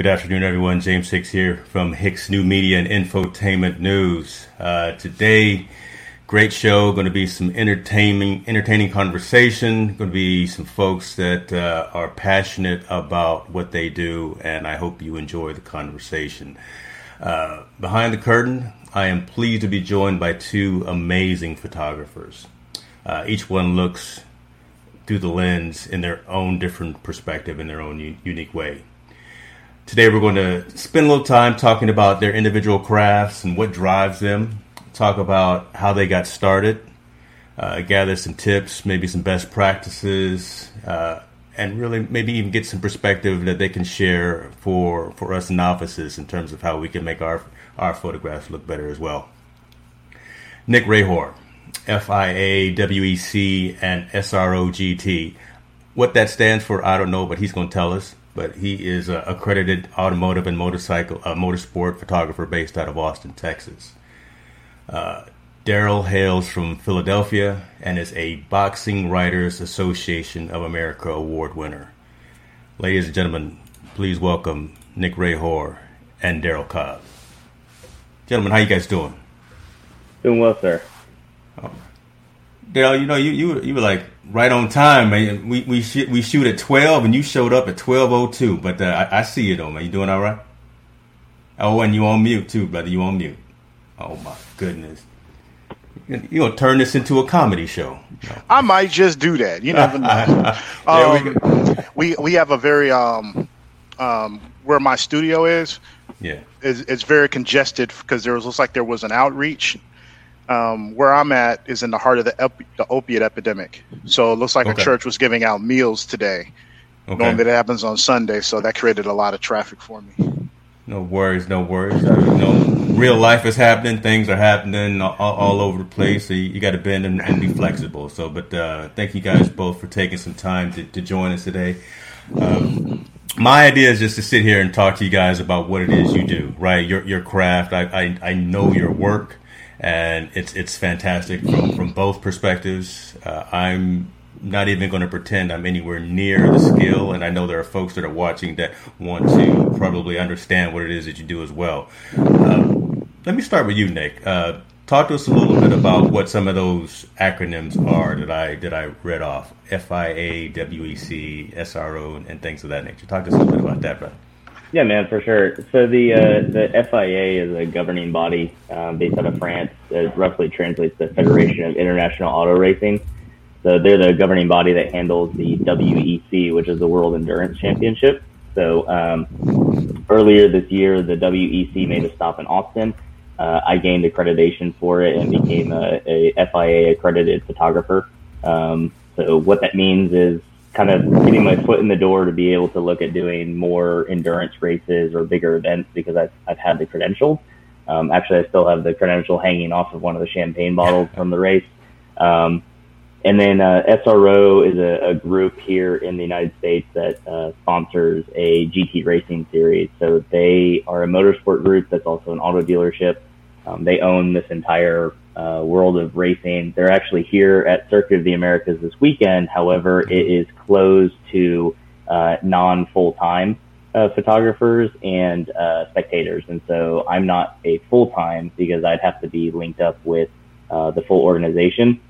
Good afternoon, everyone. James Hicks here from Hicks New Media and Infotainment News. Uh, today, great show. Going to be some entertaining, entertaining conversation. Going to be some folks that uh, are passionate about what they do, and I hope you enjoy the conversation. Uh, behind the curtain, I am pleased to be joined by two amazing photographers. Uh, each one looks through the lens in their own different perspective, in their own u- unique way. Today, we're going to spend a little time talking about their individual crafts and what drives them, talk about how they got started, uh, gather some tips, maybe some best practices, uh, and really maybe even get some perspective that they can share for, for us novices in terms of how we can make our, our photographs look better as well. Nick Hrehor, F I A W E C and S R O G T. What that stands for, I don't know, but he's going to tell us but he is an accredited automotive and motorcycle uh, motorsport photographer based out of Austin, Texas. Uh, Darryl hails from Philadelphia and is a Boxing Writers Association of America award winner. Ladies and gentlemen, please welcome Nick Hrehor and Darryl Cobb. Gentlemen, how you guys doing? Doing well, sir. Darryl, you know you you you were like right on time, man. We we sh- we shoot at twelve, and you showed up at twelve oh two. But uh, I, I, see you though, man. You doing all right? Oh, and you on mute too, brother. You on mute? Oh my goodness. You gonna turn this into a comedy show? I might just do that. You never know. um, we, we we have a very um um where my studio is. Yeah, is it's very congested because there was looks like there was an outreach um, where I'm at is in the heart of the, ep- the opiate epidemic. So it looks like okay. a church was giving out meals today. Okay. Normally that it happens on Sunday, so that created a lot of traffic for me. No worries, no worries. I mean, no, real life is happening. Things are happening all, all over the place. So you, you got to bend and, and, be flexible. So, but uh, thank you guys both for taking some time to, to join us today. Um, my idea is just to sit here and talk to you guys about what it is you do, right? Your your craft. I I, I know your work and it's it's fantastic from, from both perspectives. Uh, I'm not even going to pretend I'm anywhere near the skill, and I know there are folks that are watching that want to probably understand what it is that you do as well. Uh, let me start with you, Nick. Uh, talk to us a little bit about what some of those acronyms are that I that I read off: FIA, WEC, SRO, and things of that nature. Talk to us a little bit about that, brother. Yeah, man, for sure. So the uh, the FIA is a governing body um, based out of France. It roughly translates to Federation of International Auto Racing. So they're the governing body that handles the WEC, which is the World Endurance Championship. So um, earlier this year, the WEC made a stop in Austin. Uh, I gained accreditation for it and became a, a FIA accredited photographer. Um, so what that means is kind of getting my foot in the door to be able to look at doing more endurance races or bigger events because I've, I've had the credential. Um, actually, I still have the credential hanging off of one of the champagne bottles from the race. Um, and then uh, SRO is a, a, group here in the United States that uh, sponsors a GT racing series. So they are a motorsport group that's also an auto dealership. Um, they own this entire uh, world of racing. They're actually here at Circuit of the Americas this weekend. However, it is closed to uh, non full time uh, photographers and uh, spectators, and so I'm not a full time because I'd have to be linked up with uh, the full organization,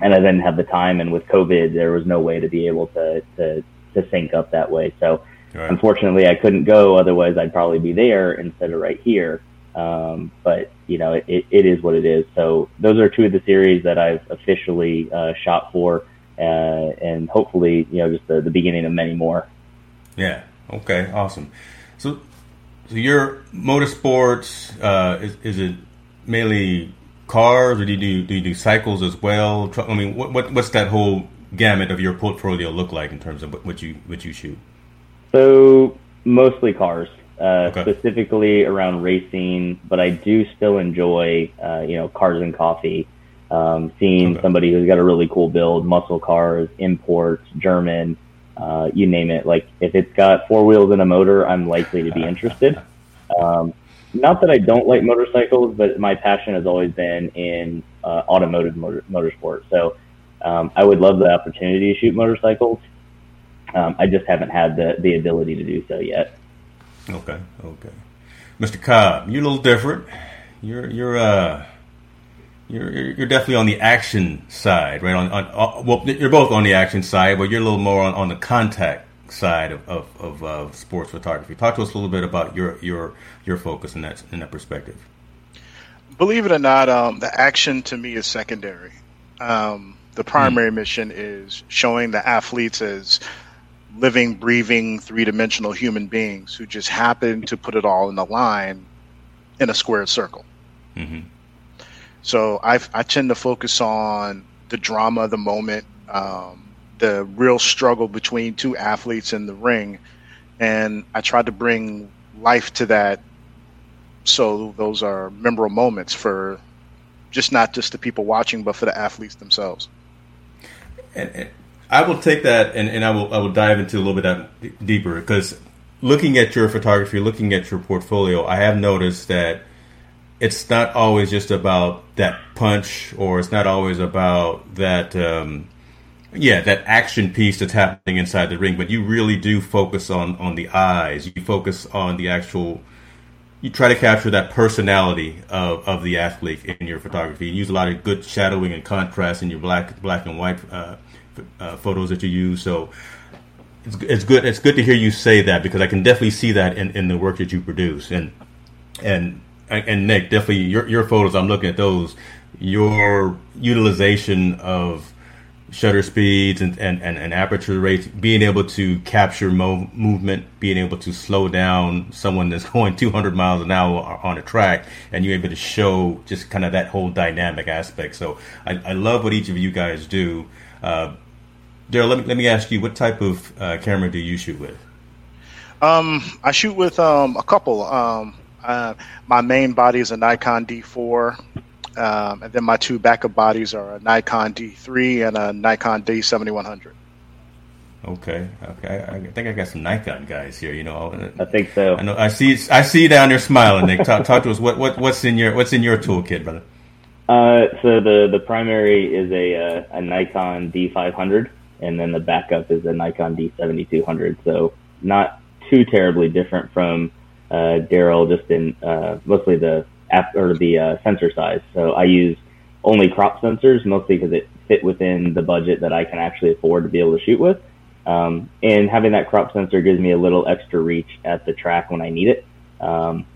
and I didn't have the time. And with COVID, there was no way to be able to to, to sync up that way. So right. unfortunately, I couldn't go. Otherwise, I'd probably be there instead of right here. Um, but you know, it, it is what it is. So those are two of the series that I've officially uh, shot for, uh, and hopefully, you know, just the, the beginning of many more. Yeah. Okay. Awesome. So, so your motorsports uh, is is it mainly cars, or do you do, do you do cycles as well? I mean, what, what what's that whole gamut of your portfolio look like in terms of what you what you shoot? So mostly cars uh, okay. specifically around racing, but I do still enjoy, uh, you know, cars and coffee. Um, seeing okay. somebody who's got a really cool build, muscle cars, imports, German, uh, you name it. Like if it's got four wheels and a motor, I'm likely to be interested. Um, not that I don't like motorcycles, but my passion has always been in uh, automotive motor, motorsport. So um, I would love the opportunity to shoot motorcycles. Um, I just haven't had the the ability to do so yet. Okay, okay. Mr. Cobb, you're a little different. You're you're uh you're you're definitely on the action side, right? On, on uh, well, you're both on the action side, but you're a little more on, on the contact side of of, of uh, sports photography. Talk to us a little bit about your your your focus in that in that perspective. Believe it or not, um, the action to me is secondary. Um, the primary mm. mission is showing the athletes as living, breathing, three dimensional human beings who just happen to put it all in a line in a squared circle. Mm-hmm. So I, I tend to focus on the drama of the moment, um, the real struggle between two athletes in the ring, and I try to bring life to that. So those are memorable moments for just not just the people watching, but for the athletes themselves. And, and I will take that and, and I will I will dive into a little bit deeper because looking at your photography, looking at your portfolio, I have noticed that it's not always just about that punch or it's not always about that um, yeah that action piece that's happening inside the ring but you really do focus on on the eyes. You focus on the actual you try to capture that personality of, of the athlete in your photography. You use a lot of good shadowing and contrast in your black black and white uh, uh, photos that you use. So it's, it's good. It's good to hear you say that because I can definitely see that in, in the work that you produce. And and and Nick, definitely your your photos. I'm looking at those. Your utilization of shutter speeds and, and, and, and, aperture rates, being able to capture mo- movement, being able to slow down someone that's going 200 miles an hour on a track, and you're able to show just kind of that whole dynamic aspect. So I, I love what each of you guys do. Uh, Darryl, let me, let me ask you, what type of uh, camera do you shoot with? Um, I shoot with um, a couple. Um, uh, my main body is a Nikon D4, um, and then my two backup bodies are a Nikon D3 and a Nikon D7100. Okay, okay. I think I got some Nikon guys here. You know, I think so. I know. I see. I see you down there smiling, Nick. Talk, talk to us. What, what, what's in your, what's in your toolkit, brother? Uh, so the the primary is a uh, a Nikon D500 and then the backup is a Nikon D7200. So not too terribly different from uh, Darryl, just in uh, mostly the app or the uh, sensor size. So I use only crop sensors, mostly because it fit within the budget that I can actually afford to be able to shoot with. Um, and having that crop sensor gives me a little extra reach at the track when I need it. Um,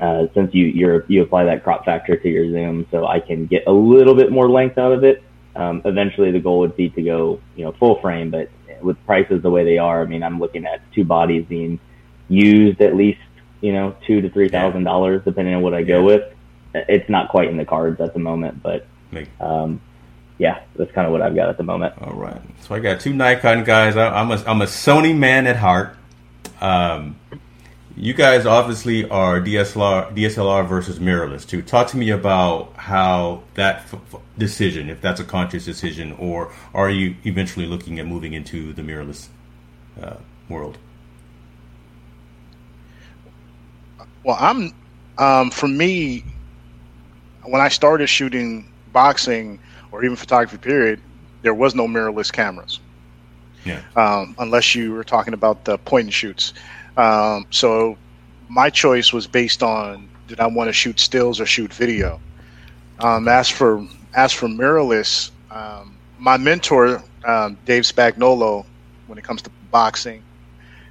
uh, since you you apply that crop factor to your zoom, so I can get a little bit more length out of it um, eventually, the goal would be to go, you know, full frame. But with prices the way they are, I mean, I'm looking at two bodies being used at least, you know, two to three thousand dollars, depending on what I go with. It's not quite in the cards at the moment, but um, yeah, that's kind of what I've got at the moment. All right, so I got two Nikon guys. I, am a I'm a Sony man at heart. Um, you guys obviously are DSLR DSLR versus mirrorless too. Talk to me about how that f- f- decision, if that's a conscious decision, or are you eventually looking at moving into the mirrorless uh, world? Well, I'm um, for me when I started shooting boxing or even photography period, there was no mirrorless cameras. yeah. um, unless you were talking about the point and shoots. Um, so my choice was based on did I want to shoot stills or shoot video. Um, as for as for mirrorless, um, my mentor um, Dave Spagnolo, when it comes to boxing,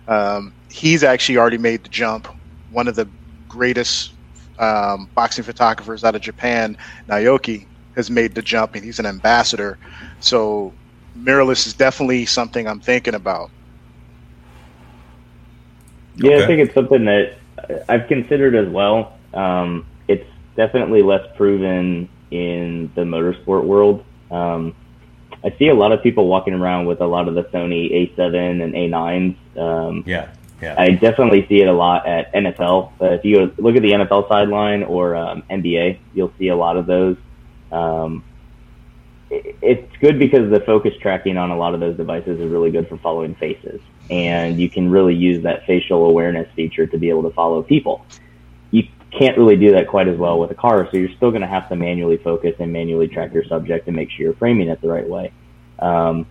um, he's actually already made the jump. One of the greatest um, boxing photographers out of Japan, Naoki, has made the jump, and he's an ambassador. So mirrorless is definitely something I'm thinking about. Yeah, okay. I think it's something that I've considered as well. Um, it's definitely less proven in the motorsport world. Um, I see a lot of people walking around with a lot of the Sony A7 and A9s. Um, yeah, yeah. I definitely see it a lot at NFL. But if you look at the NFL sideline or um, NBA, you'll see a lot of those. Um, it, it's good because the focus tracking on a lot of those devices is really good for following faces, and you can really use that facial awareness feature to be able to follow people. You can't really do that quite as well with a car, so you're still going to have to manually focus and manually track your subject and make sure you're framing it the right way. Um,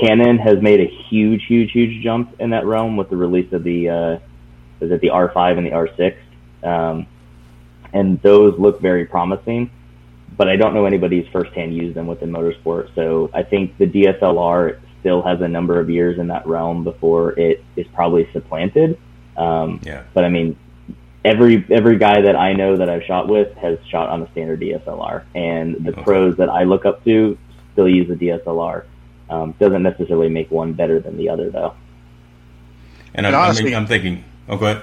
Canon has made a huge, huge, huge jump in that realm with the release of the uh, is it the R5 and the R6, um, and those look very promising. But I don't know anybody who's firsthand used them within motorsport, so I think the DSLR still has a number of years in that realm before it is probably supplanted. Um, yeah. But I mean, every every guy that I know that I've shot with has shot on a standard DSLR, and the okay. pros that I look up to still use a DSLR. Um, doesn't necessarily make one better than the other, though. And, and I'm, honestly, I'm thinking, oh, go ahead.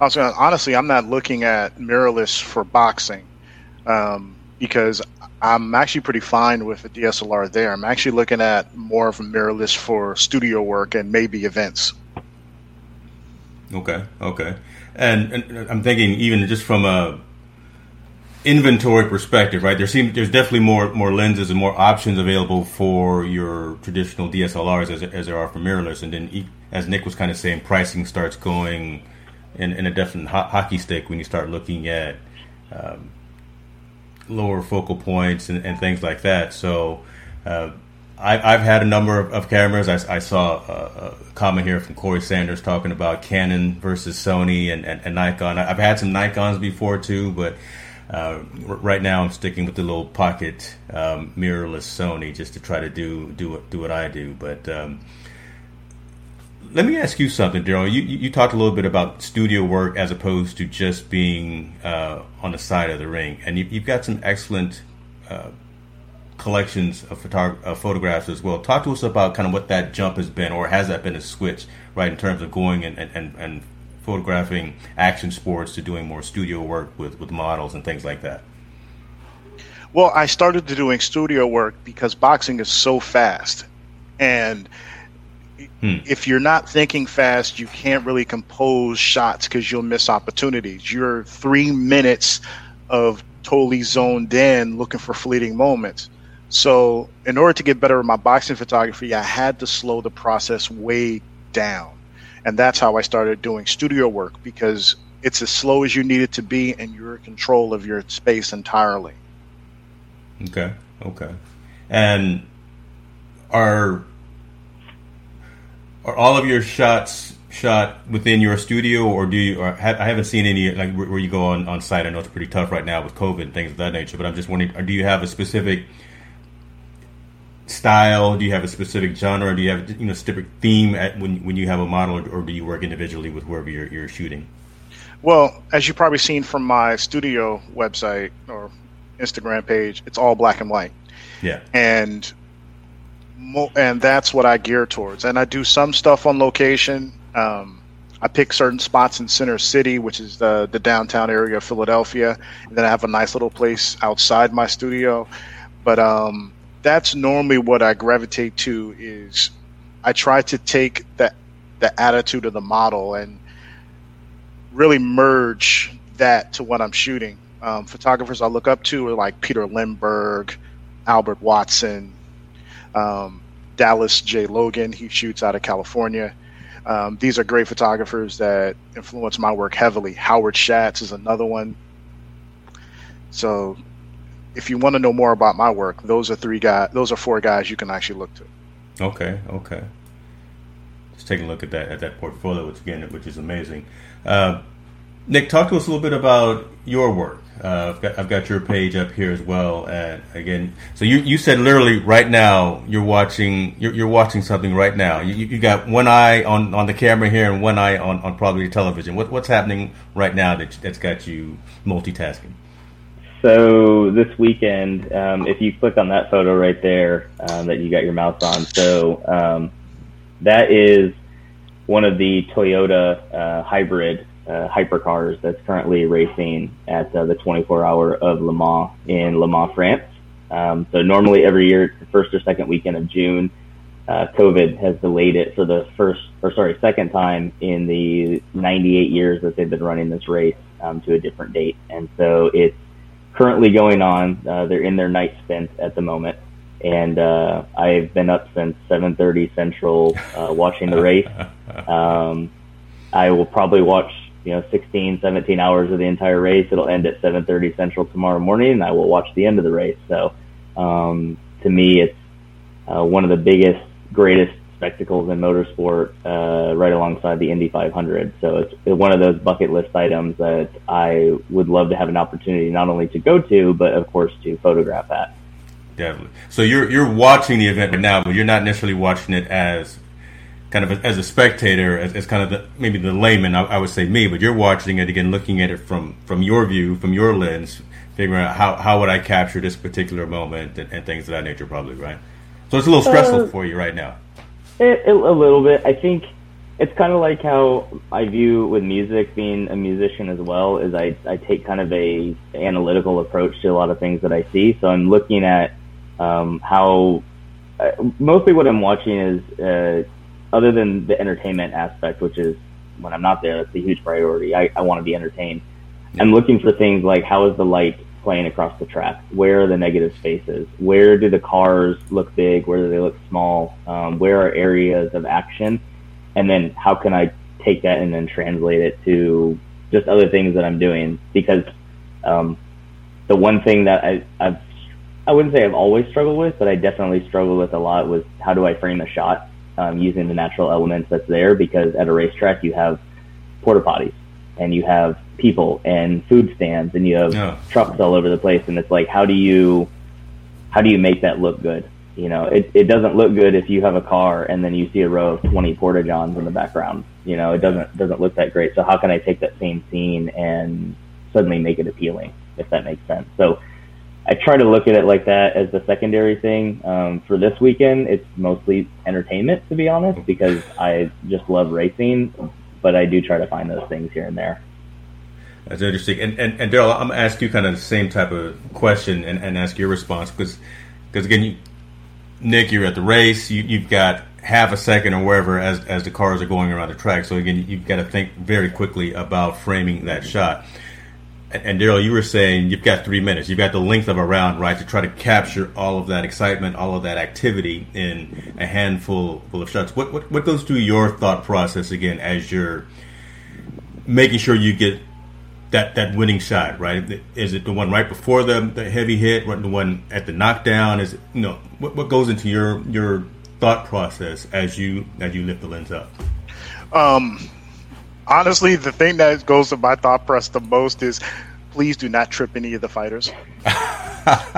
I was gonna, honestly, I'm not looking at mirrorless for boxing um, because I'm actually pretty fine with a DSLR there. I'm actually looking at more of a mirrorless for studio work and maybe events. Okay, okay. And, and I'm thinking even just from a inventory perspective, right? There seems there's definitely more more lenses and more options available for your traditional DSLRs as, as there are for mirrorless. And then, as Nick was kind of saying, pricing starts going in, in a definite ho- hockey stick when you start looking at um, lower focal points and, and, things like that. So. Uh, I, have had a number of, of cameras. I, I saw a, a, comment here from Corey Sanders talking about Canon versus Sony and, and, and Nikon. I've had some Nikons before too, but uh, right now, I'm sticking with the little pocket um, mirrorless Sony just to try to do do what, do what I do. But um, let me ask you something, Darryl. You, you talked a little bit about studio work as opposed to just being uh, on the side of the ring, and you, have got some excellent uh, collections of, photog- of, photographs as well. Talk to us about kind of what that jump has been, or has that been a switch, right, in terms of going and, and, and photographing action sports to doing more studio work with, with models and things like that? Well, I started to doing studio work because boxing is so fast. And hmm. if you're not thinking fast, you can't really compose shots because you'll miss opportunities. You're three minutes of totally zoned in looking for fleeting moments. So, in order to get better at my boxing photography, I had to slow the process way down and that's how I started doing studio work because it's as slow as you need it to be, and you're in control of your space entirely. Okay, okay, and are are all of your shots shot within your studio, or do you? Or I haven't seen any like where you go on on site. I know it's pretty tough right now with COVID and things of that nature, but I'm just wondering: uh, do you have a specific style? Do you have a specific genre? Do you have you know specific theme at, when when you have a model, or, or do you work individually with whoever you're, you're shooting? Well, as you've probably seen from my studio website or Instagram page, it's all black and white. Yeah, and and that's what I gear towards. And I do some stuff on location. Um, I pick certain spots in Center City, which is the the downtown area of Philadelphia, and then I have a nice little place outside my studio. But um, that's normally what I gravitate to is I try to take that the attitude of the model and really merge that to what I'm shooting. Um, photographers I look up to are like Peter Lindbergh, Albert Watson, um, Dallas J. Logan. He shoots out of California. Um, these are great photographers that influence my work heavily. Howard Schatz is another one. So if you want to know more about my work, those are three guys. Those are four guys you can actually look to. Okay. Okay. just taking a look at that at that portfolio, which again, which is amazing. Uh, Nick, talk to us a little bit about your work. Uh, I've, got, I've got your page up here as well. And again, so you, you said literally right now you're watching you're, you're watching something right now. You, you got one eye on, on the camera here and one eye on, on probably television. What, what's happening right now that, that's got you multitasking? So this weekend, um, if you click on that photo right there um, that you got your mouse on, so um, that is one of the Toyota uh, hybrid uh, hypercars that's currently racing at uh, the 24 hour of Le Mans in Le Mans, France. Um, so normally every year, the first or second weekend of June, uh, COVID has delayed it for the first, or sorry, second time in the 98 years that they've been running this race um, to a different date. And so it's currently going on. Uh, they're in their night spent at the moment. And uh, I've been up since 7:30 Central uh, watching the race. Um, I will probably watch you know 16 17 hours of the entire race. It'll end at 7.30 central tomorrow morning and i will watch the end of the race. So um, to me it's uh, one of the biggest greatest spectacles in motorsport uh, right alongside the indy 500 so it's one of those bucket list items that i would love to have an opportunity not only to go to but of course to photograph at. Definitely. So you're you're watching the event right now but you're not necessarily watching it as kind of as a spectator, as, as kind of the, maybe the layman, I, I, would say me, but you're watching it again, looking at it from from your view, from your lens, figuring out how, how would I capture this particular moment and, and things of that nature, probably, right? So it's a little stressful uh, for you right now. It, it, a little bit. I think it's kind of like how I view with music, being a musician as well, is I, I take kind of a analytical approach to a lot of things that I see. So I'm looking at um, how uh, mostly what I'm watching is uh, other than the entertainment aspect, which is when I'm not there, that's a huge priority. I, I want to be entertained. Yeah. I'm looking for things like how is the light playing across the track? Where are the negative spaces? Where do the cars look big? Where do they look small? Um, where are areas of action? And then how can I take that and then translate it to just other things that I'm doing? Because um, the one thing that I, I've I wouldn't say I've always struggled with, but I definitely struggle with a lot was how do I frame a shot? Um, using the natural elements that's there because at a racetrack you have porta potties and you have people and food stands and you have yeah. trucks all over the place. And it's like how do you how do you make that look good? You know it, it doesn't look good if you have a car and then you see a row of 20 porta johns in the background. You know it doesn't doesn't look that great. So how can i take that same scene and suddenly make it appealing if that makes sense? So I try to look at it like that as the secondary thing. Um, for this weekend, it's mostly entertainment, to be honest, because I just love racing, but I do try to find those things here and there. That's interesting. And, and, and Darryl, I'm going to ask you kind of the same type of question and, and ask your response because, because again, you, Nick, you're at the race, you, you've got half a second or wherever as, as the cars are going around the track. So again, you've got to think very quickly about framing that shot and Darryl, you were saying you've got three minutes. You've got the length of a round, right, to try to capture all of that excitement, all of that activity in a handful full of shots. What, what what goes through your thought process again as you're making sure you get that that winning shot, right? Is it the one right before the the heavy hit, the one at the knockdown? Is it you know what what goes into your your thought process as you as you lift the lens up? Um honestly, the thing that goes to my thought process the most is please do not trip any of the fighters. that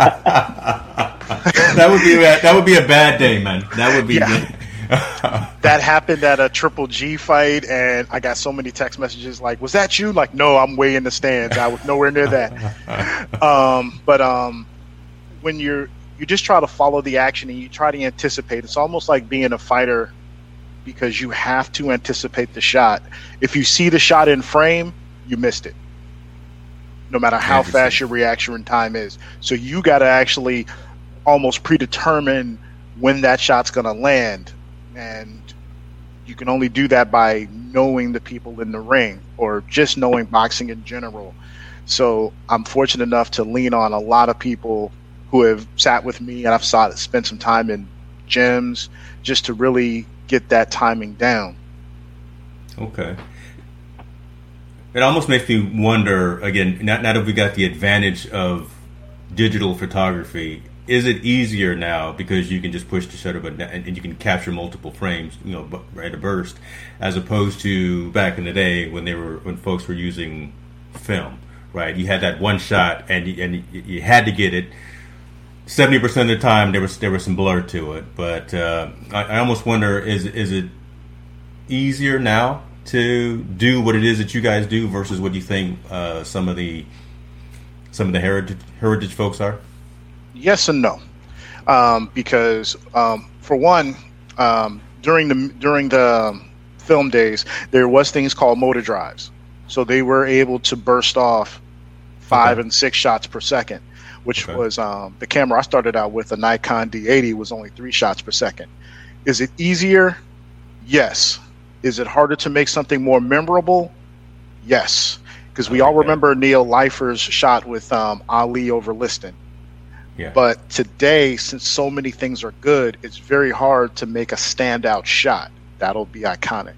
would be a, that would be a bad day, man. That would be. Yeah. that happened at a Triple G fight, and I got so many text messages like, "Was that you?" Like, no, I'm way in the stands. I was nowhere near that. um, but um, when you're you just try to follow the action and you try to anticipate. It's almost like being a fighter because you have to anticipate the shot. If you see the shot in frame, you missed it. No matter how fast your reaction time is. So you got to actually almost predetermine when that shot's going to land. And you can only do that by knowing the people in the ring or just knowing boxing in general. So I'm fortunate enough to lean on a lot of people who have sat with me and I've saw, spent some time in gyms just to really get that timing down. Okay. It almost makes me wonder again. Now, that we got the advantage of digital photography, is it easier now because you can just push the shutter button and, you can capture multiple frames, you know, right a burst, as opposed to back in the day when they were when folks were using film, right? You had that one shot and you, and you had to get it. Seventy percent of the time, there was there was some blur to it, but uh, I, I almost wonder is is it easier now to do what it is that you guys do versus what you think uh, some of the some of the heritage heritage folks are? Yes and no, um, because um, for one, um, during the during the film days, there was things called motor drives, so they were able to burst off five okay. and six shots per second, which okay. was um, the camera I started out with a Nikon D80 was only three shots per second. Is it easier? Yes. Is it harder to make something more memorable? Yes because we all remember Neil Leifer's shot with um, Ali over Liston. Yeah. But today, since so many things are good, it's very hard to make a standout shot that'll be iconic.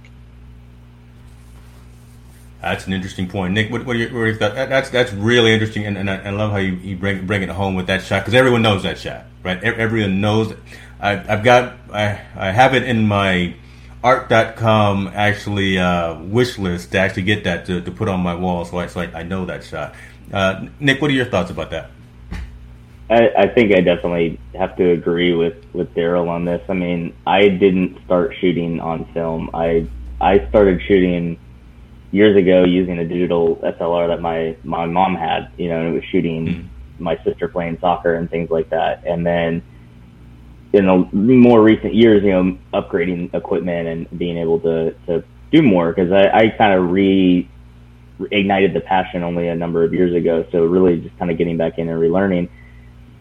That's an interesting point, Nick. What, what are, your, what are your thoughts? That's that's really interesting, and, and I, I, love how you, you bring bring it home with that shot because everyone knows that shot, right? Everyone knows. I, I've got I I have it in my art.com actually uh, wish list to actually get that to, to put on my wall so I, so I, I know that shot. Uh, Nick, what are your thoughts about that? I, I think I definitely have to agree with, with Darryl on this. I mean, I didn't start shooting on film. I I started shooting years ago using a digital SLR that my, my mom had, you know, and it was shooting mm-hmm. my sister playing soccer and things like that. And then in the more recent years, you know, upgrading equipment and being able to, to do more because I, I kind of re ignited the passion only a number of years ago. So really just kind of getting back in and relearning.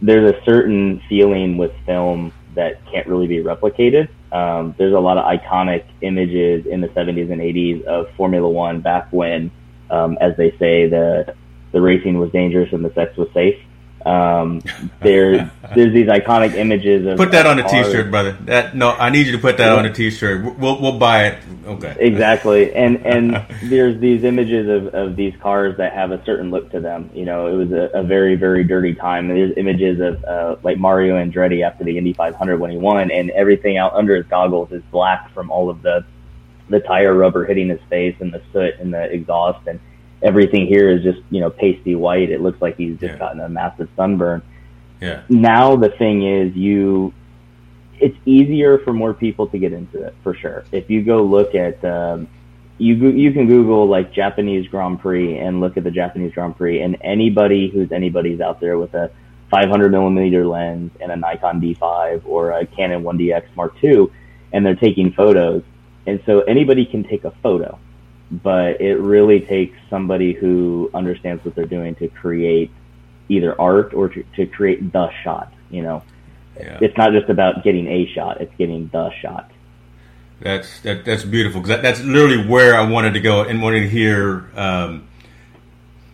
There's a certain feeling with film that can't really be replicated. Um, there's a lot of iconic images in the 70s and 80s of Formula One back when, um, as they say, the the racing was dangerous and the sex was safe. Um, there, there's these iconic images of put that on a t-shirt, brother. That no, I need you to put that on a t-shirt. We'll we'll buy it. Okay. Exactly, and and there's these images of, of these cars that have a certain look to them. You know, it was a, a very very dirty time. There's images of uh, like Mario Andretti after the Indy 500 when he won, and everything out under his goggles is black from all of the the tire rubber hitting his face and the soot and the exhaust and everything here is just you know pasty white. It looks like he's just yeah. gotten a massive sunburn. Yeah. Now the thing is, you it's easier for more people to get into it for sure. If you go look at um, you you can Google like Japanese Grand Prix and look at the Japanese Grand Prix, and anybody who's anybody's out there with a 500 millimeter lens and a Nikon D5 or a Canon 1DX Mark II, and they're taking photos. And so anybody can take a photo but it really takes somebody who understands what they're doing to create either art or to, to create the shot. You know, yeah. it's not just about getting a shot; it's getting the shot. That's that, that's beautiful because that, that's literally where I wanted to go and wanted to hear because um,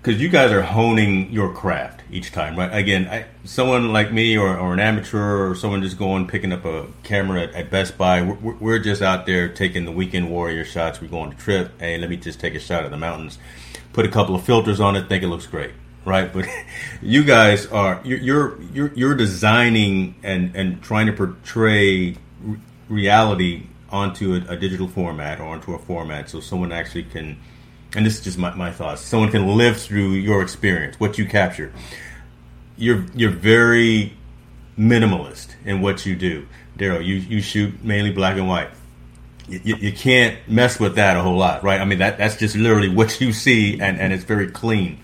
you guys are honing your craft each time, right? Again, I, someone like me or, or an amateur or someone just going picking up a camera at, at Best Buy, we're, we're, just out there taking the weekend warrior shots. We go on a trip. Hey, let me just take a shot of the mountains, put a couple of filters on it, think it looks great, right? But you guys are you're you're you're designing and and trying to portray reality onto a, a digital format or onto a format so someone actually can and this is just my, my thoughts. Someone can live through your experience, what you capture. You're you're very minimalist in what you do, Darryl. You you shoot mainly black and white. You, you, can't mess with that a whole lot, right? I mean that that's just literally what you see, and, and it's very clean.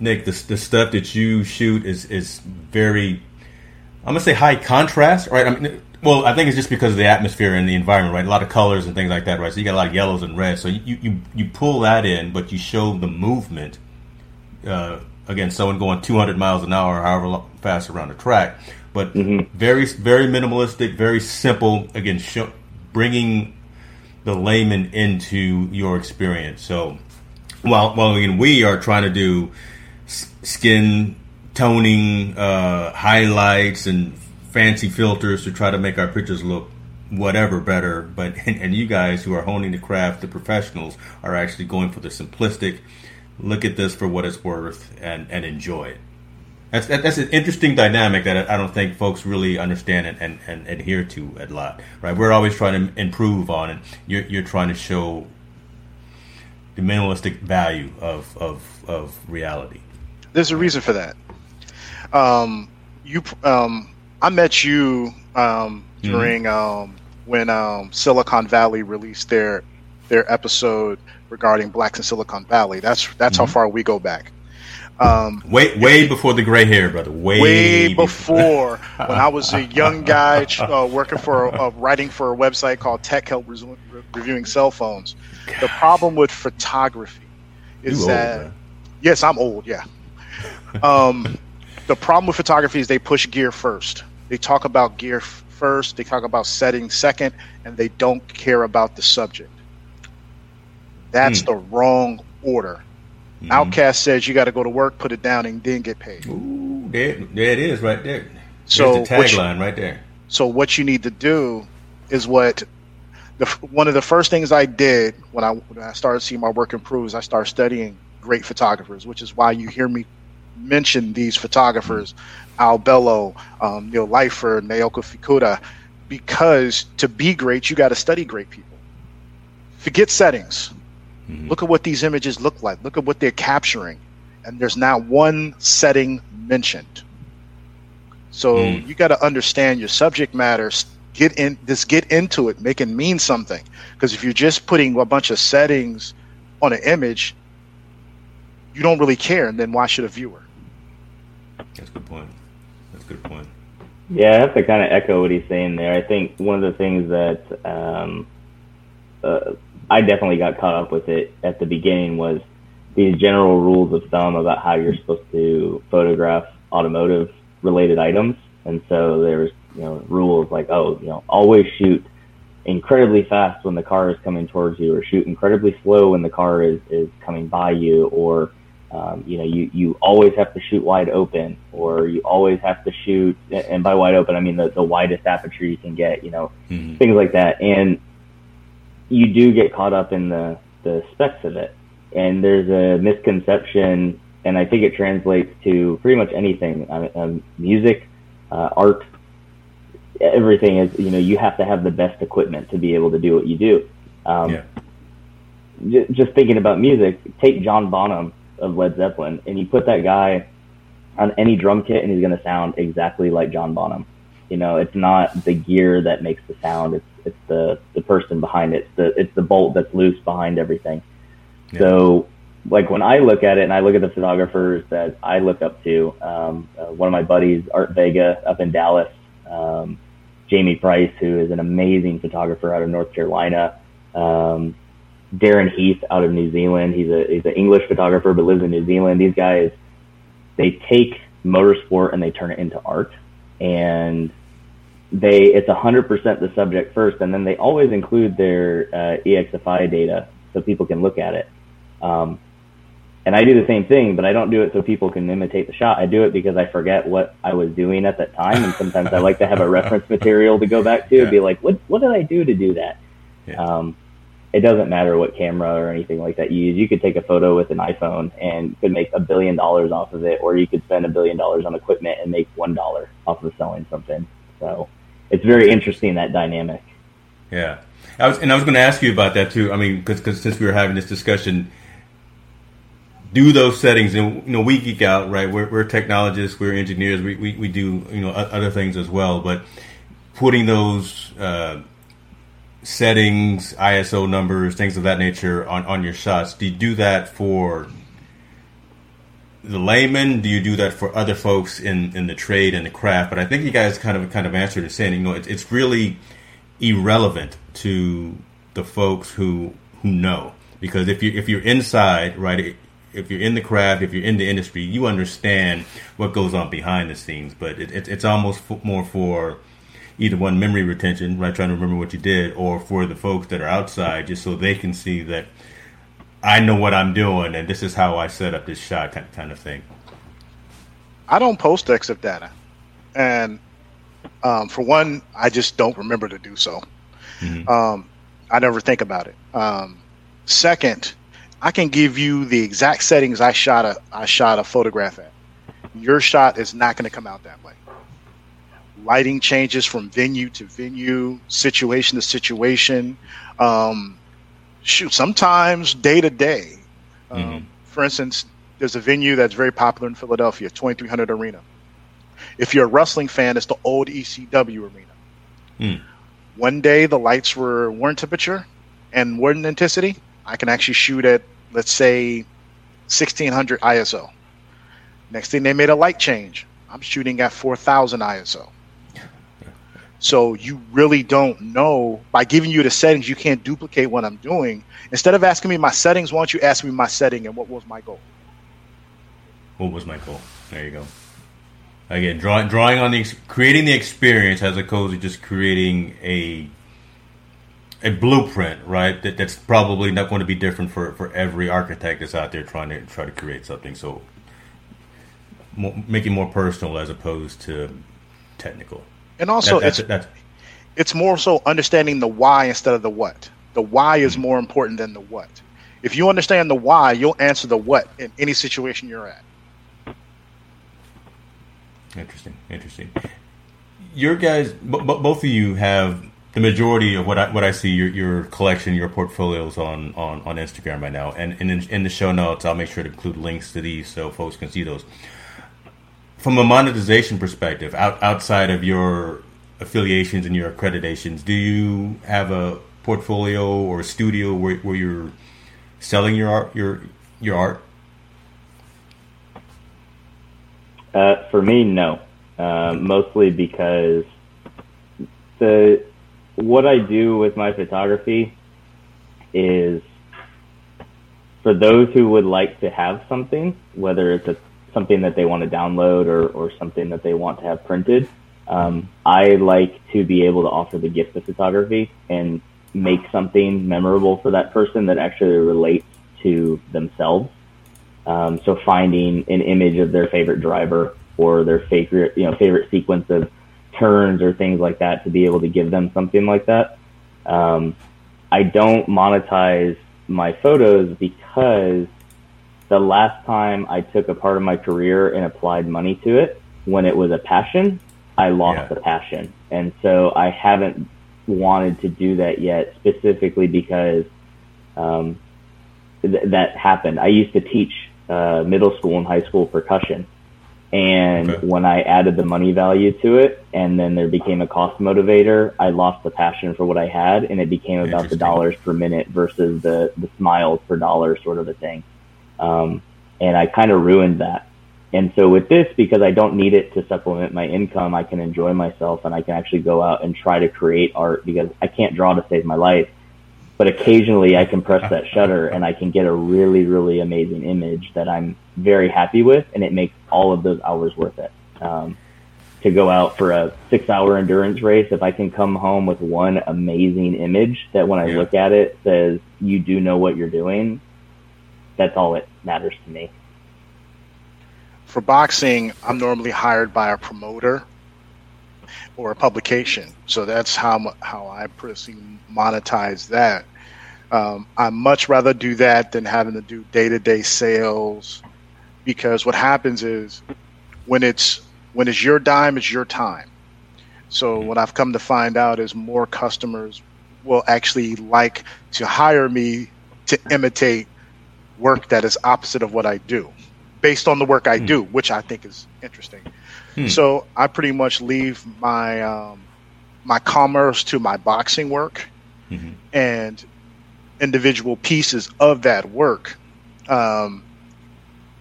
Nick, the the stuff that you shoot is is very, I'm gonna say high contrast, right? I mean, well, I think it's just because of the atmosphere and the environment, right? A lot of colors and things like that, right? So you got a lot of yellows and reds. So you you, you pull that in, but you show the movement. Uh, again, someone going 200 miles an hour, however fast around the track, but mm-hmm. very very minimalistic, very simple. Again, show, bringing the layman into your experience. So while while again, we are trying to do skin toning, uh, highlights, and fancy filters to try to make our pictures look whatever better. But and, and, you guys who are honing the craft, the professionals, are actually going for the simplistic. Look at this for what it's worth and and enjoy it. That's that's an interesting dynamic that I don't think folks really understand and, and, and adhere to a lot, right? We're always trying to improve on it. You're, you're trying to show the minimalistic value of, of, of reality. There's a reason for that. Um, you, um, I met you um, mm-hmm. during mm-hmm. when um, Silicon Valley released their their episode regarding blacks in Silicon Valley. That's that's mm-hmm. how far we go back. Um, way way before the gray hair, brother. Way, way before, when I was a young guy uh, working for uh, writing for a website called Tech Help Re- Reviewing Cell Phones. Gosh. The problem with photography is that old, yes, I'm old. Yeah. um, the problem with photography is they push gear first. They talk about gear first. They talk about setting second, and they don't care about the subject. That's mm. the wrong order. Mm-hmm. OutKast says you got to go to work, put it down, and then get paid. Ooh, there, there it is, right there. So the tagline right there. So what you need to do is what the one of the first things I did when I when I started seeing my work improve is I started studying great photographers, which is why you hear me mention these photographers, Al Bello, um, Neil Leifer, Naoki Fukuda, because to be great, you got to study great people. Forget settings. Mm-hmm. Look at what these images look like. Look at what they're capturing. And there's not one setting mentioned. So mm. you got to understand your subject matter. Get in, just get into it, make it mean something. Because if you're just putting a bunch of settings on an image, you don't really care. And then why should a viewer? That's a good point. That's a good point. Yeah, I have to kind of echo what he's saying there. I think one of the things that um, uh, I definitely got caught up with it at the beginning was these general rules of thumb about how you're supposed to photograph automotive related items. And so there's, you know, rules like, oh, you know, always shoot incredibly fast when the car is coming towards you or shoot incredibly slow when the car is, is coming by you or, um, you know, you, you always have to shoot wide open or you always have to shoot, and by wide open, I mean the, the widest aperture you can get, you know, mm-hmm. things like that. And you do get caught up in the, the specs of it. And there's a misconception, and I think it translates to pretty much anything um, music, uh, art, everything is, you know, you have to have the best equipment to be able to do what you do. Um, yeah. j- just thinking about music, take John Bonham of Led Zeppelin, and you put that guy on any drum kit, and he's going to sound exactly like John Bonham. You know, it's not the gear that makes the sound; it's it's the the person behind it. It's the it's the bolt that's loose behind everything. Yeah. So, like when I look at it, and I look at the photographers that I look up to, um, uh, one of my buddies, Art Vega, up in Dallas, um, Jamie Price, who is an amazing photographer out of North Carolina. Um, Darren Heath out of New Zealand. He's a he's an English photographer but lives in New Zealand. These guys, they take motorsport and they turn it into art. And they it's 100% the subject first, and then they always include their uh, EXIFI data so people can look at it. Um, and I do the same thing, but I don't do it so people can imitate the shot. I do it because I forget what I was doing at that time, and sometimes I like to have a reference material to go back to yeah. and be like, "What what did I do to do that?" Yeah. Um, it doesn't matter what camera or anything like that you use. You could take a photo with an iPhone and could make a billion dollars off of it, or you could spend a billion dollars on equipment and make one dollar off of selling something. So it's very interesting that dynamic. Yeah, I was, and I was going to ask you about that too. I mean, because since we were having this discussion, do those settings, and you know, we geek out, right? We're, we're technologists, we're engineers, we, we, we do you know other things as well, but putting those uh, settings, ISO numbers, things of that nature on on your shots. Do you do that for the layman? Do you do that for other folks in, in the trade and the craft? But I think you guys kind of kind of answered it saying, you know, it, it's really irrelevant to the folks who who know because if you if you're inside, right, if you're in the craft, if you're in the industry, you understand what goes on behind the scenes. But it, it, it's almost more for either one memory retention, right, trying to remember what you did, or for the folks that are outside, just so they can see that I know what I'm doing, and this is how I set up this shot, kind of thing. I don't post EXIF data, and um, for one, I just don't remember to do so. Mm-hmm. Um, I never think about it. Um, second, I can give you the exact settings I shot a I shot a photograph at, your shot is not going to come out that way. Lighting changes from venue to venue, situation to situation. Um, shoot, sometimes day to day. Um, mm-hmm. For instance, there's a venue that's very popular in Philadelphia, 2300 Arena. If you're a wrestling fan, it's the old ECW Arena. Mm. One day the lights were one temperature and one intensity. I can actually shoot at, let's say, 1600 ISO. Next thing they made a light change. I'm shooting at 4000 ISO. So you really don't know by giving you the settings, you can't duplicate what I'm doing. Instead of asking me my settings, why don't you ask me my setting and what was my goal? What was my goal? There you go. Again, drawing drawing on the creating the experience as opposed to just creating a a blueprint, right? That that's probably not going to be different for, for every architect that's out there trying to try to create something. So, more, make it more personal as opposed to technical. And also, that, it's that's, it's more so understanding the why instead of the what. The why is mm-hmm. more important than the what. If you understand the why, you'll answer the what in any situation you're at. Interesting, interesting. Your guys, b- b- both of you have the majority of what I what I see your your collection, your portfolios on on, on Instagram right now, and, and in, in the show notes, I'll make sure to include links to these so folks can see those. From a monetization perspective, out, outside of your affiliations and your accreditations, do you have a portfolio or a studio where, where you're selling your art your your art? Uh, for me, no. Uh, mostly because the what I do with my photography is for those who would like to have something, whether it's a, something that they want to download or, or something that they want to have printed. Um, I like to be able to offer the gift of photography and make something memorable for that person that actually relates to themselves. Um, so finding an image of their favorite driver or their favorite, you know, favorite sequence of turns or things like that to be able to give them something like that. Um, I don't monetize my photos because the last time I took a part of my career and applied money to it when it was a passion, I lost yeah. the passion. And so I haven't wanted to do that yet specifically because um, th- that happened. I used to teach uh, middle school and high school percussion. And okay. when I added the money value to it and then there became a cost motivator, I lost the passion for what I had and it became about the dollars per minute versus the, the smiles per dollar sort of a thing. Um, and I kind of ruined that. And so with this, because I don't need it to supplement my income, I can enjoy myself and I can actually go out and try to create art because I can't draw to save my life but occasionally I can press that shutter and I can get a really, really amazing image that I'm very happy with, and it makes all of those hours worth it. Um, to go out for a six hour endurance race, if I can come home with one amazing image that when I yeah. look at it says, you do know what you're doing, that's all that matters to me. For boxing, I'm normally hired by a promoter or a publication. So that's how how I personally monetize that. Um, I much rather do that than having to do day to day sales, because what happens is when it's when it's your dime, it's your time. So what I've come to find out is more customers will actually like to hire me to imitate work that is opposite of what I do, based on the work I hmm. do, which I think is interesting. Hmm. So I pretty much leave my um, my commerce to my boxing work, mm-hmm. and individual pieces of that work. Um,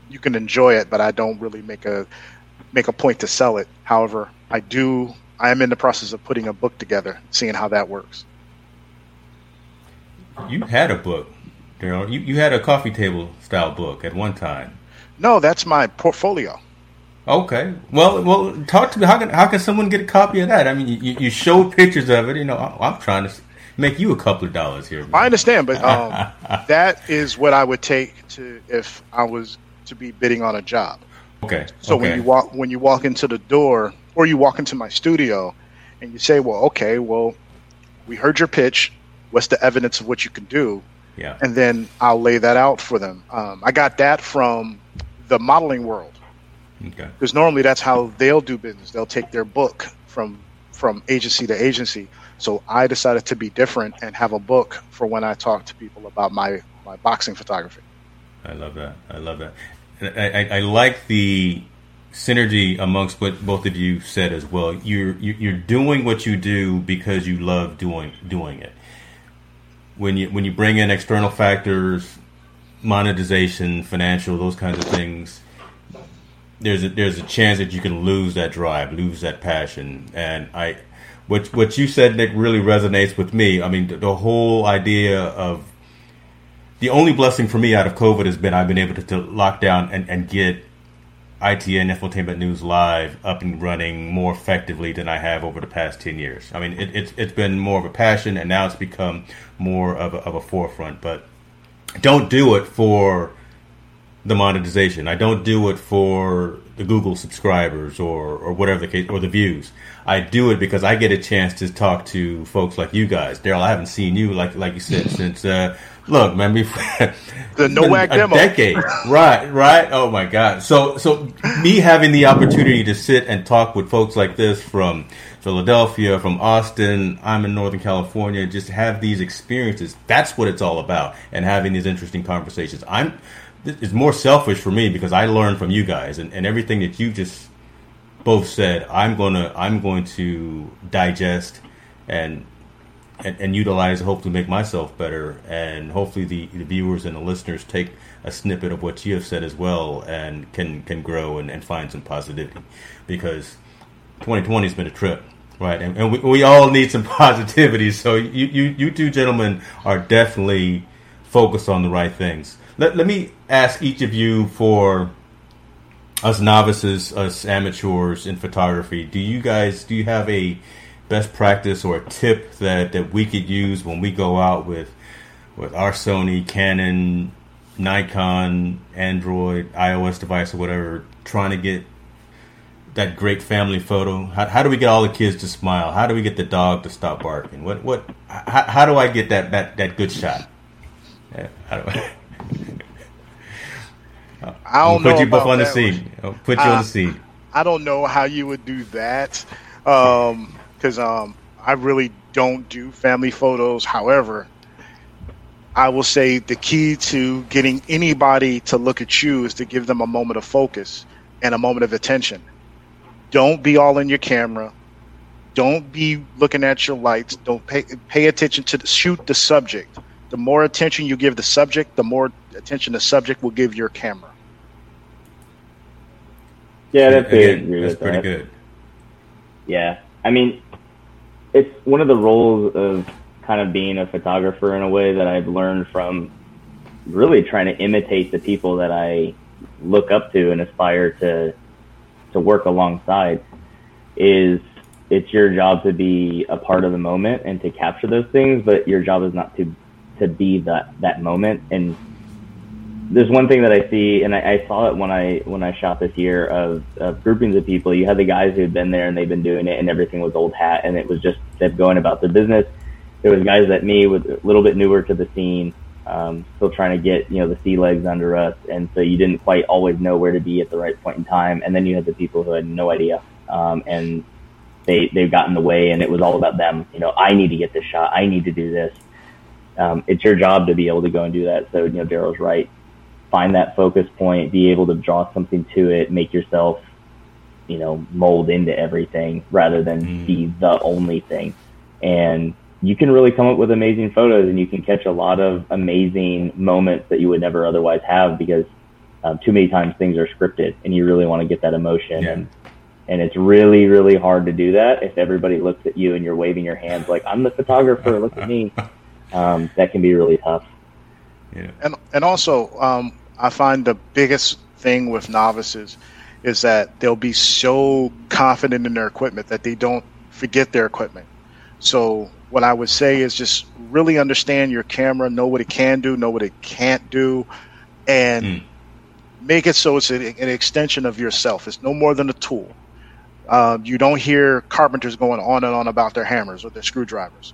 you can enjoy it, but I don't really make a make a point to sell it. However, I do. I am in the process of putting a book together, seeing how that works. You had a book, Darryl. You you had a coffee table style book at one time. No, that's my portfolio. Okay. Well, well, talk to me. How can how can someone get a copy of that? I mean, you, you show pictures of it. You know, I'm trying to make you a couple of dollars here. I understand, but um, that is what I would take to if I was to be bidding on a job. Okay. So okay. when you walk when you walk into the door or you walk into my studio and you say, "Well, okay, well, we heard your pitch. What's the evidence of what you can do?" Yeah. And then I'll lay that out for them. Um, I got that from the modeling world Okay. Because normally that's how they'll do business. They'll take their book from from agency to agency. So I decided to be different and have a book for when I talk to people about my my boxing photography. I love that. I love that. I, I, I like the synergy amongst what both of you said as well. You're you're doing what you do because you love doing doing it. When you when you bring in external factors, monetization, financial, those kinds of things, there's a, there's a chance that you can lose that drive, lose that passion. And I, what what you said, Nick, really resonates with me. I mean, the, the whole idea of the only blessing for me out of COVID has been I've been able to, to lock down and, and get ITN Infotainment News Live up and running more effectively than I have over the past 10 years. I mean, it, it's, it's been more of a passion and now it's become more of a, of a forefront. But don't do it for the monetization. I don't do it for the Google subscribers or, or whatever the case, or the views. I do it because I get a chance to talk to folks like you guys. Darryl, I haven't seen you, like like you said, since, uh, look, man, before, the NOAC demo. decade. right, right. Oh my God. So, so me having the opportunity to sit and talk with folks like this from Philadelphia, from Austin, I'm in Northern California, just have these experiences. That's what it's all about. And having these interesting conversations. I'm, it's more selfish for me because I learned from you guys and, and everything that you just both said. I'm gonna I'm going to digest and and, and utilize hopefully make myself better. And hopefully the, the viewers and the listeners take a snippet of what you have said as well and can can grow and, and find some positivity. Because 2020 has been a trip right? And, and we, we all need some positivity. So you, you you two gentlemen are definitely focused on the right things. Let, let me ask each of you for us novices, us amateurs in photography. Do you guys do you have a best practice or a tip that, that we could use when we go out with with our Sony, Canon, Nikon, Android, iOS device or whatever, trying to get that great family photo? How, how do we get all the kids to smile? How do we get the dog to stop barking? What what? How, how do I get that that, that good shot? Yeah, how do I? I don't put you both on the scene. I'll put you I, on the scene. I don't know how you would do that um, because um, I really don't do family photos. However, I will say the key to getting anybody to look at you is to give them a moment of focus and a moment of attention. Don't be all in your camera. Don't be looking at your lights. Don't pay pay attention to the, shoot the subject. The more attention you give the subject, the more attention the subject will give your camera. Yeah, that's Again, That's pretty that. good. Yeah, I mean, it's one of the roles of kind of being a photographer in a way that I've learned from really trying to imitate the people that I look up to and aspire to to work alongside is it's your job to be a part of the moment and to capture those things, but your job is not to to be that that moment. And there's one thing that I see, and I, I, saw it when I when I shot this year of, of groupings of people. You had the guys who had been there and they've been doing it, and everything was old hat, and it was just them going about their business. There was guys that me, with a little bit newer to the scene, um, still trying to get you know the sea legs under us, and so you didn't quite always know where to be at the right point in time. And then you had the people who had no idea, um, and they they've got in the way, and it was all about them. You know, I need to get this shot. I need to do this. Um, it's your job to be able to go and do that. So you know, Darryl's right find that focus point, be able to draw something to it, make yourself, you know, mold into everything rather than mm. be the only thing. And you can really come up with amazing photos and you can catch a lot of amazing moments that you would never otherwise have because um, too many times things are scripted and you really want to get that emotion yeah. and and it's really really hard to do that if everybody looks at you and you're waving your hands like I'm the photographer look at me um, that can be really tough yeah. and and also um, I find the biggest thing with novices is that they'll be so confident in their equipment that they don't forget their equipment. So what I would say is just really understand your camera, know what it can do, know what it can't do, and mm. make it so it's an extension of yourself. It's no more than a tool. Uh, you don't hear carpenters going on and on about their hammers or their screwdrivers.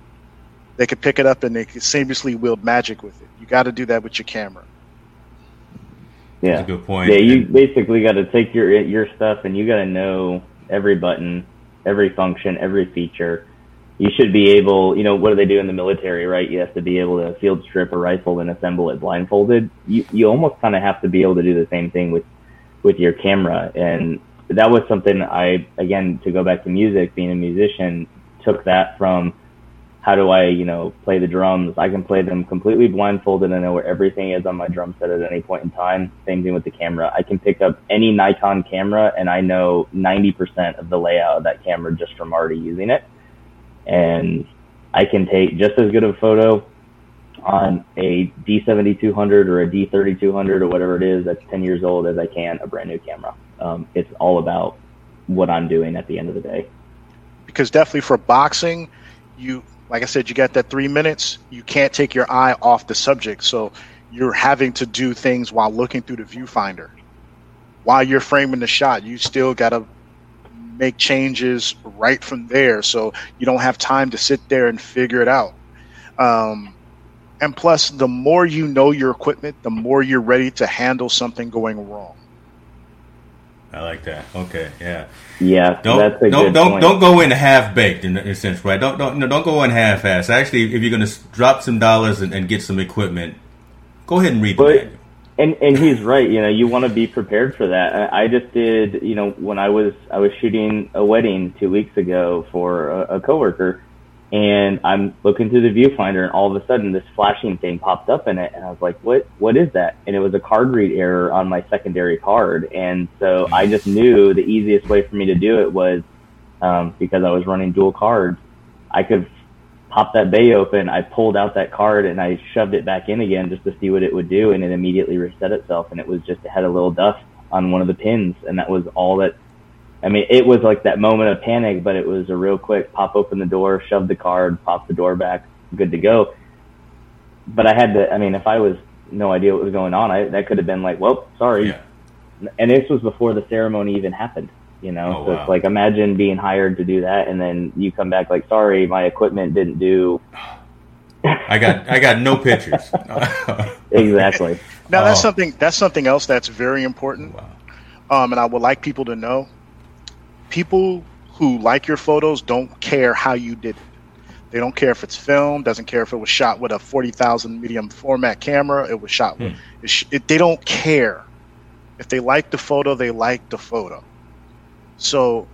They could pick it up and they could seamlessly wield magic with it. You got to do that with your camera. Yeah, That's a good point. Yeah, you basically got to take your your stuff and you got to know every button, every function, every feature. You should be able, you know, what do they do in the military, right? You have to be able to field strip a rifle and assemble it blindfolded. You you almost kind of have to be able to do the same thing with with your camera, and that was something I again to go back to music, being a musician, took that from how do I, you know, play the drums? I can play them completely blindfolded. I know where everything is on my drum set at any point in time. Same thing with the camera. I can pick up any Nikon camera and I know 90% of the layout of that camera just from already using it. And I can take just as good of a photo on a D7200 or a D3200 or whatever it is that's 10 years old as I can a brand new camera. Um, it's all about what I'm doing at the end of the day. Because definitely for boxing, you like I said, you got that three minutes. You can't take your eye off the subject. So you're having to do things while looking through the viewfinder. While you're framing the shot, you still got to make changes right from there. So you don't have time to sit there and figure it out. Um, and plus, the more you know your equipment, the more you're ready to handle something going wrong. I like that. Okay, yeah. Yeah, don't that's a don't good don't point. don't go in half baked in a sense, right? Don't don't no, don't go in half ass. Actually, if you're going to drop some dollars and, and get some equipment, go ahead and read the manual. And and he's right. You know, you want to be prepared for that. I I just did. You know, when I was I was shooting a wedding two weeks ago for a, a coworker, and I'm looking through the viewfinder, and all of a sudden this flashing thing popped up in it, and I was like, "What? What is that?" And it was a card read error on my secondary card, and so I just knew the easiest way for me to do it was um, because I was running dual cards. I could pop that bay open, I pulled out that card and I shoved it back in again just to see what it would do, and it immediately reset itself. And it was just it had a little dust on one of the pins, and that was all that. I mean, it was like that moment of panic, but it was a real quick pop open the door, shove the card, pop the door back, good to go. But I had to. I mean, if I was no idea what was going on, I that could have been like, well, sorry. Yeah. And this was before the ceremony even happened. You know, Oh, so wow. it's like imagine being hired to do that, and then you come back like, sorry, my equipment didn't do I got I got no pictures. exactly. Now that's Oh. something that's something else that's very important. Wow. Um, and I would like people to know, people who like your photos don't care how you did it. They don't care if it's filmed. Doesn't care if it was shot with a forty thousand medium format camera. It was shot with. It, it, they don't care. If they like the photo, they like the photo. So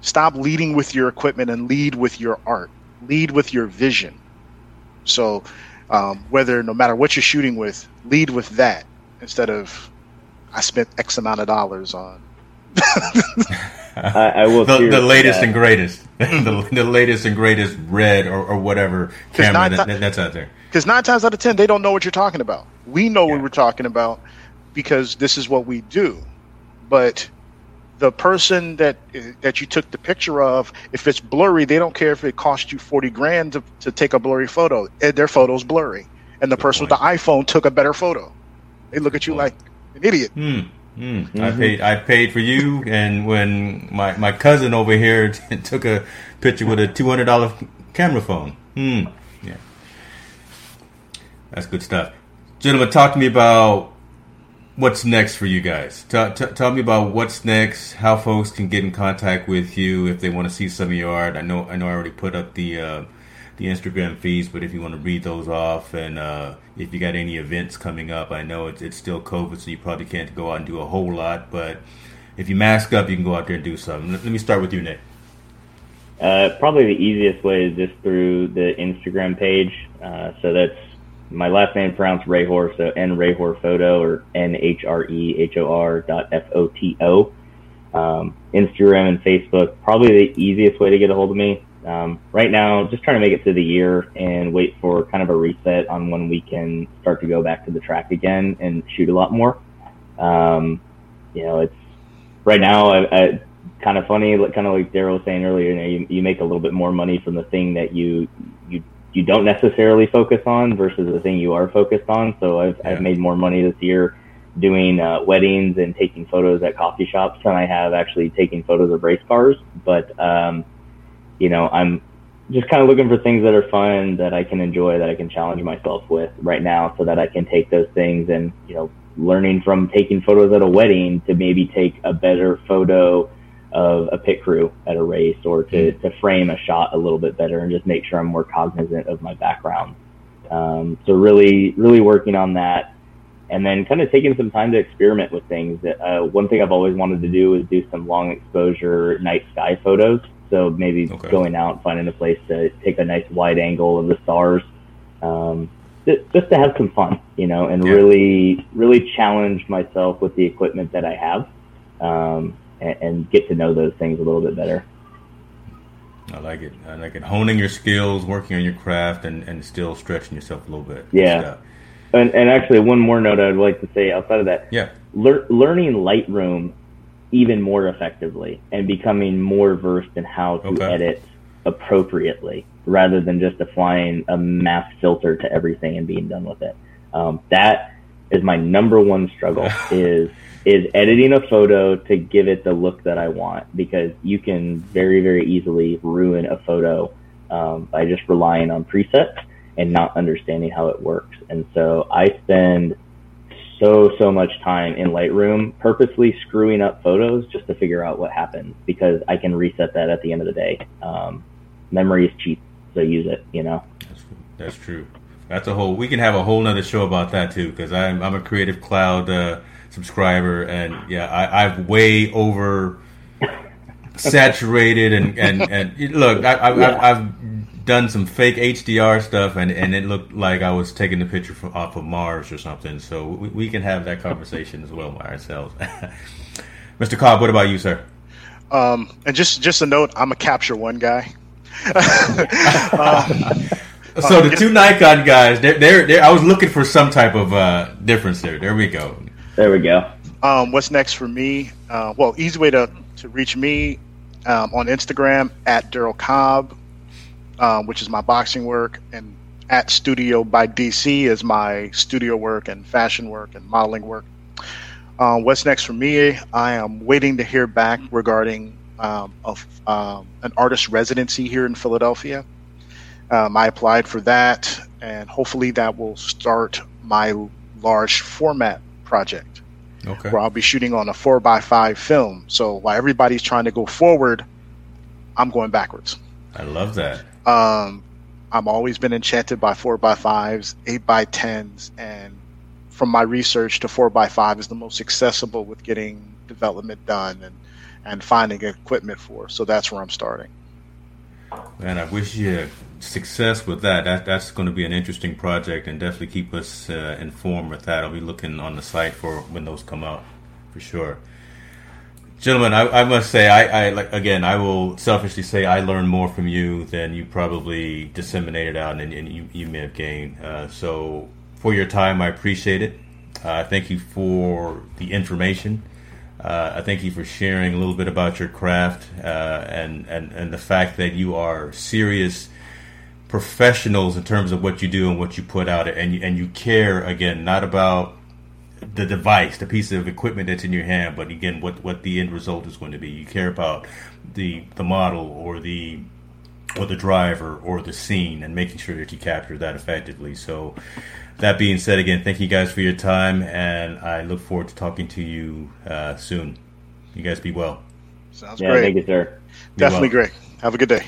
stop leading with your equipment and lead with your art. Lead with your vision. So um, whether no matter what you're shooting with, lead with that instead of I spent X amount of dollars on. I, I will. the, the latest that. and greatest, the, the latest and greatest red or, or whatever 'Cause camera that, ti- that's out there. Because nine times out of ten, they don't know what you're talking about. We know Yeah. what we're talking about because this is what we do. But the person that that you took the picture of, if it's blurry, they don't care if it cost you forty grand to, to take a blurry photo. Eh, Their photo's blurry, and the person with the iPhone took a better photo. They look at you point. like an idiot. Hmm. Hmm. I paid. I paid for you, and when my, my cousin over here took a picture with a two hundred dollar camera phone. Hmm. Yeah, that's good stuff, gentlemen. Talk to me about what's next for you guys. Tell, t- tell me about what's next. How folks can get in contact with you if they want to see some of your art. I know. I know. I already put up the. Uh, the Instagram feeds, but if you want to read those off, and uh, if you got any events coming up, I know it's, it's still COVID, so you probably can't go out and do a whole lot. But if you mask up, you can go out there and do something. Let, let me start with you, Nick. Uh, probably the easiest way is just through the Instagram page. Uh, so that's my last name pronounced Rayhor, so N Rayhor Photo or N H R E H O R dot F O T O. Um, Instagram and Facebook, probably the easiest way to get a hold of me. Um, right now, just trying to make it through the year and wait for kind of a reset on when we can start to go back to the track again and shoot a lot more. Um, you know, it's right now. I, I, kind of funny, like kind of like Darryl was saying earlier. You know, you, you make a little bit more money from the thing that you you you don't necessarily focus on versus the thing you are focused on. So I've Yeah. I've made more money this year doing uh, weddings and taking photos at coffee shops than I have actually taking photos of race cars. But um, you know, I'm just kind of looking for things that are fun that I can enjoy, that I can challenge myself with right now, so that I can take those things and you know learning from taking photos at a wedding to maybe take a better photo of a pit crew at a race or to, mm. to frame a shot a little bit better and just make sure I'm more cognizant of my background. Um, so really, really working on that and then kind of taking some time to experiment with things. Uh, one thing I've always wanted to do is do some long exposure night sky photos. So maybe okay. going out, and finding a place to take a nice wide angle of the stars, um, just to have some fun, you know, and yeah. really, really challenge myself with the equipment that I have, um, and, and, get to know those things a little bit better. I like it. I like it. Honing your skills, working on your craft, and, and still stretching yourself a little bit. Yeah. And, and actually, one more note I'd like to say outside of that. Yeah. Le- learning Lightroom even more effectively and becoming more versed in how to okay. edit appropriately rather than just applying a mass filter to everything and being done with it. Um, that is my number one struggle is is editing a photo to give it the look that I want because you can very very easily ruin a photo um, by just relying on presets and not understanding how it works. And so I spend so so much time in Lightroom purposely screwing up photos just to figure out what happened because I can reset that at the end of the day. Um, memory is cheap, so use it. You know. That's, that's true. That's a whole. We can have a whole nother show about that too because I'm I'm a Creative Cloud uh, subscriber and yeah I, I've way over saturated and and and look I, I, yeah. I've, I've done some fake HDR stuff and, and it looked like I was taking the picture from, off of Mars or something. So we, we can have that conversation as well by ourselves. Mr. Cobb, what about you, sir? Um, and just just a note, I'm a capture one guy. uh, so the two Nikon guys, they're, they're, they're, I was looking for some type of uh, difference there. There we go. There we go. Um, what's next for me? Uh, well, easy way to, to reach me um, on Instagram at Darryl Cobb, um, which is my boxing work, and at Studio by DC is my studio work and fashion work and modeling work. Uh, what's next for me? I am waiting to hear back regarding um, of um, an artist residency here in Philadelphia. Um, I applied for that, and hopefully that will start my large format project. Okay. Where I'll be shooting on a four by five film. So while everybody's trying to go forward, I'm going backwards. I love that. Um, I've always been enchanted by four by fives, eight by tens, and from my research, to four by five is the most accessible with getting development done and and finding equipment for. So that's where I'm starting. Man, I wish you success with that. That that's going to be an interesting project, and definitely keep us uh, informed with that. I'll be looking on the site for when those come out, for sure. Gentlemen, I, I must say, I, I, like again, I will selfishly say I learned more from you than you probably disseminated out, and, and you, you may have gained. Uh, so, for your time, I appreciate it. Uh, thank you for the information. Uh, I thank you for sharing a little bit about your craft uh, and, and, and the fact that you are serious professionals in terms of what you do and what you put out, and you, and you care again not about the device, the piece of equipment that's in your hand, but again, what what the end result is going to be. You care about the the model or the or the driver or the scene and making sure that you capture that effectively. So that being said, again, thank you guys for your time, and I look forward to talking to you uh, soon. You guys be well. Sounds yeah, great. Thank you, sir. Be Definitely well. great. Have a good day.